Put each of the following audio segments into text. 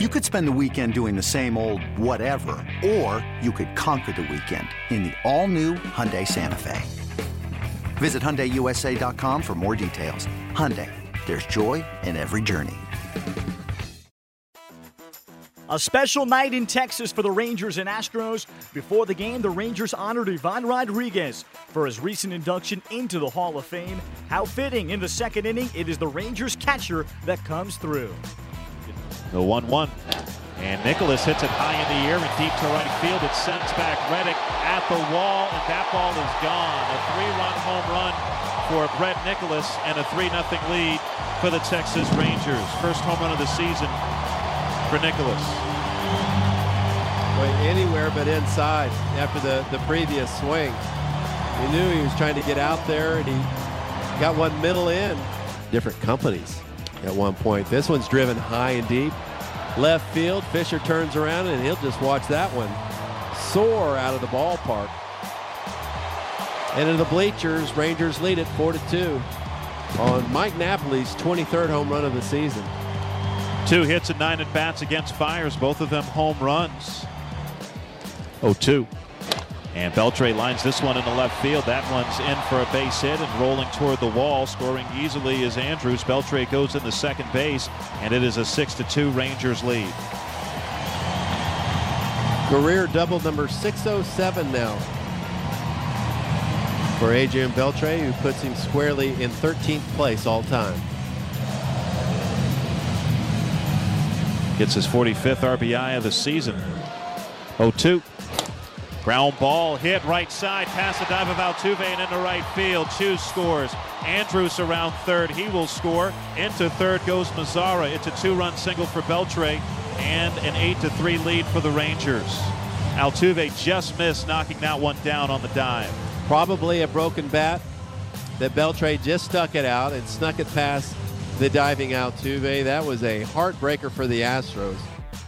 You could spend the weekend doing the same old whatever, or you could conquer the weekend in the all-new Hyundai Santa Fe. Visit HyundaiUSA.com for more details. Hyundai, there's joy in every journey. A special night in Texas for the Rangers and Astros. Before the game, the Rangers honored Ivan Rodriguez for his recent induction into the Hall of Fame. How fitting in the second inning, it is the Rangers catcher that comes through. The 1 1. And Nicholas hits it high in the air and deep to right field. It sends back Reddick at the wall, and that ball is gone. A three run home run for Brett Nicholas and a 3 0 lead for the Texas Rangers. First home run of the season for Nicholas. Went anywhere but inside after the, the previous swing. He knew he was trying to get out there, and he got one middle in. Different companies at one point. This one's driven high and deep. Left field, Fisher turns around and he'll just watch that one soar out of the ballpark. And in the bleachers, Rangers lead it 4 to 2 on Mike Napoli's 23rd home run of the season. Two hits and nine at bats against Fiers, both of them home runs. 0 2. And Beltre lines this one in the left field. That one's in for a base hit and rolling toward the wall. Scoring easily is Andrus. Beltre goes in the second base, and it is a 6 to 2 Rangers lead. Career double number 607 now for Adrian Beltre, who puts him squarely in 13th place all time. Gets his 45th RBI of the season. 0 2. Ground ball hit right side pass the dive of Altuve and into right field. Choo scores. Andrus around third. He will score. Into third goes Mazara. It's a two-run single for Beltre and an 8 to 3 lead for the Rangers. Altuve just missed knocking that one down on the dive. Probably a broken bat that Beltre just stuck it out and snuck it past the diving Altuve. That was a heartbreaker for the Astros.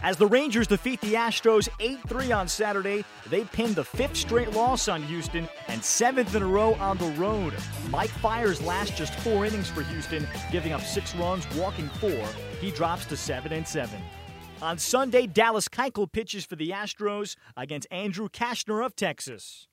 As the Rangers defeat the Astros 8 3 on Saturday, they pinned the fifth straight loss on Houston and seventh in a row on the road. Mike Fiers last just four innings for Houston, giving up six runs, walking four. He drops to 7 and 7. On Sunday, Dallas Keuchel pitches for the Astros against Andrew Cashner of Texas.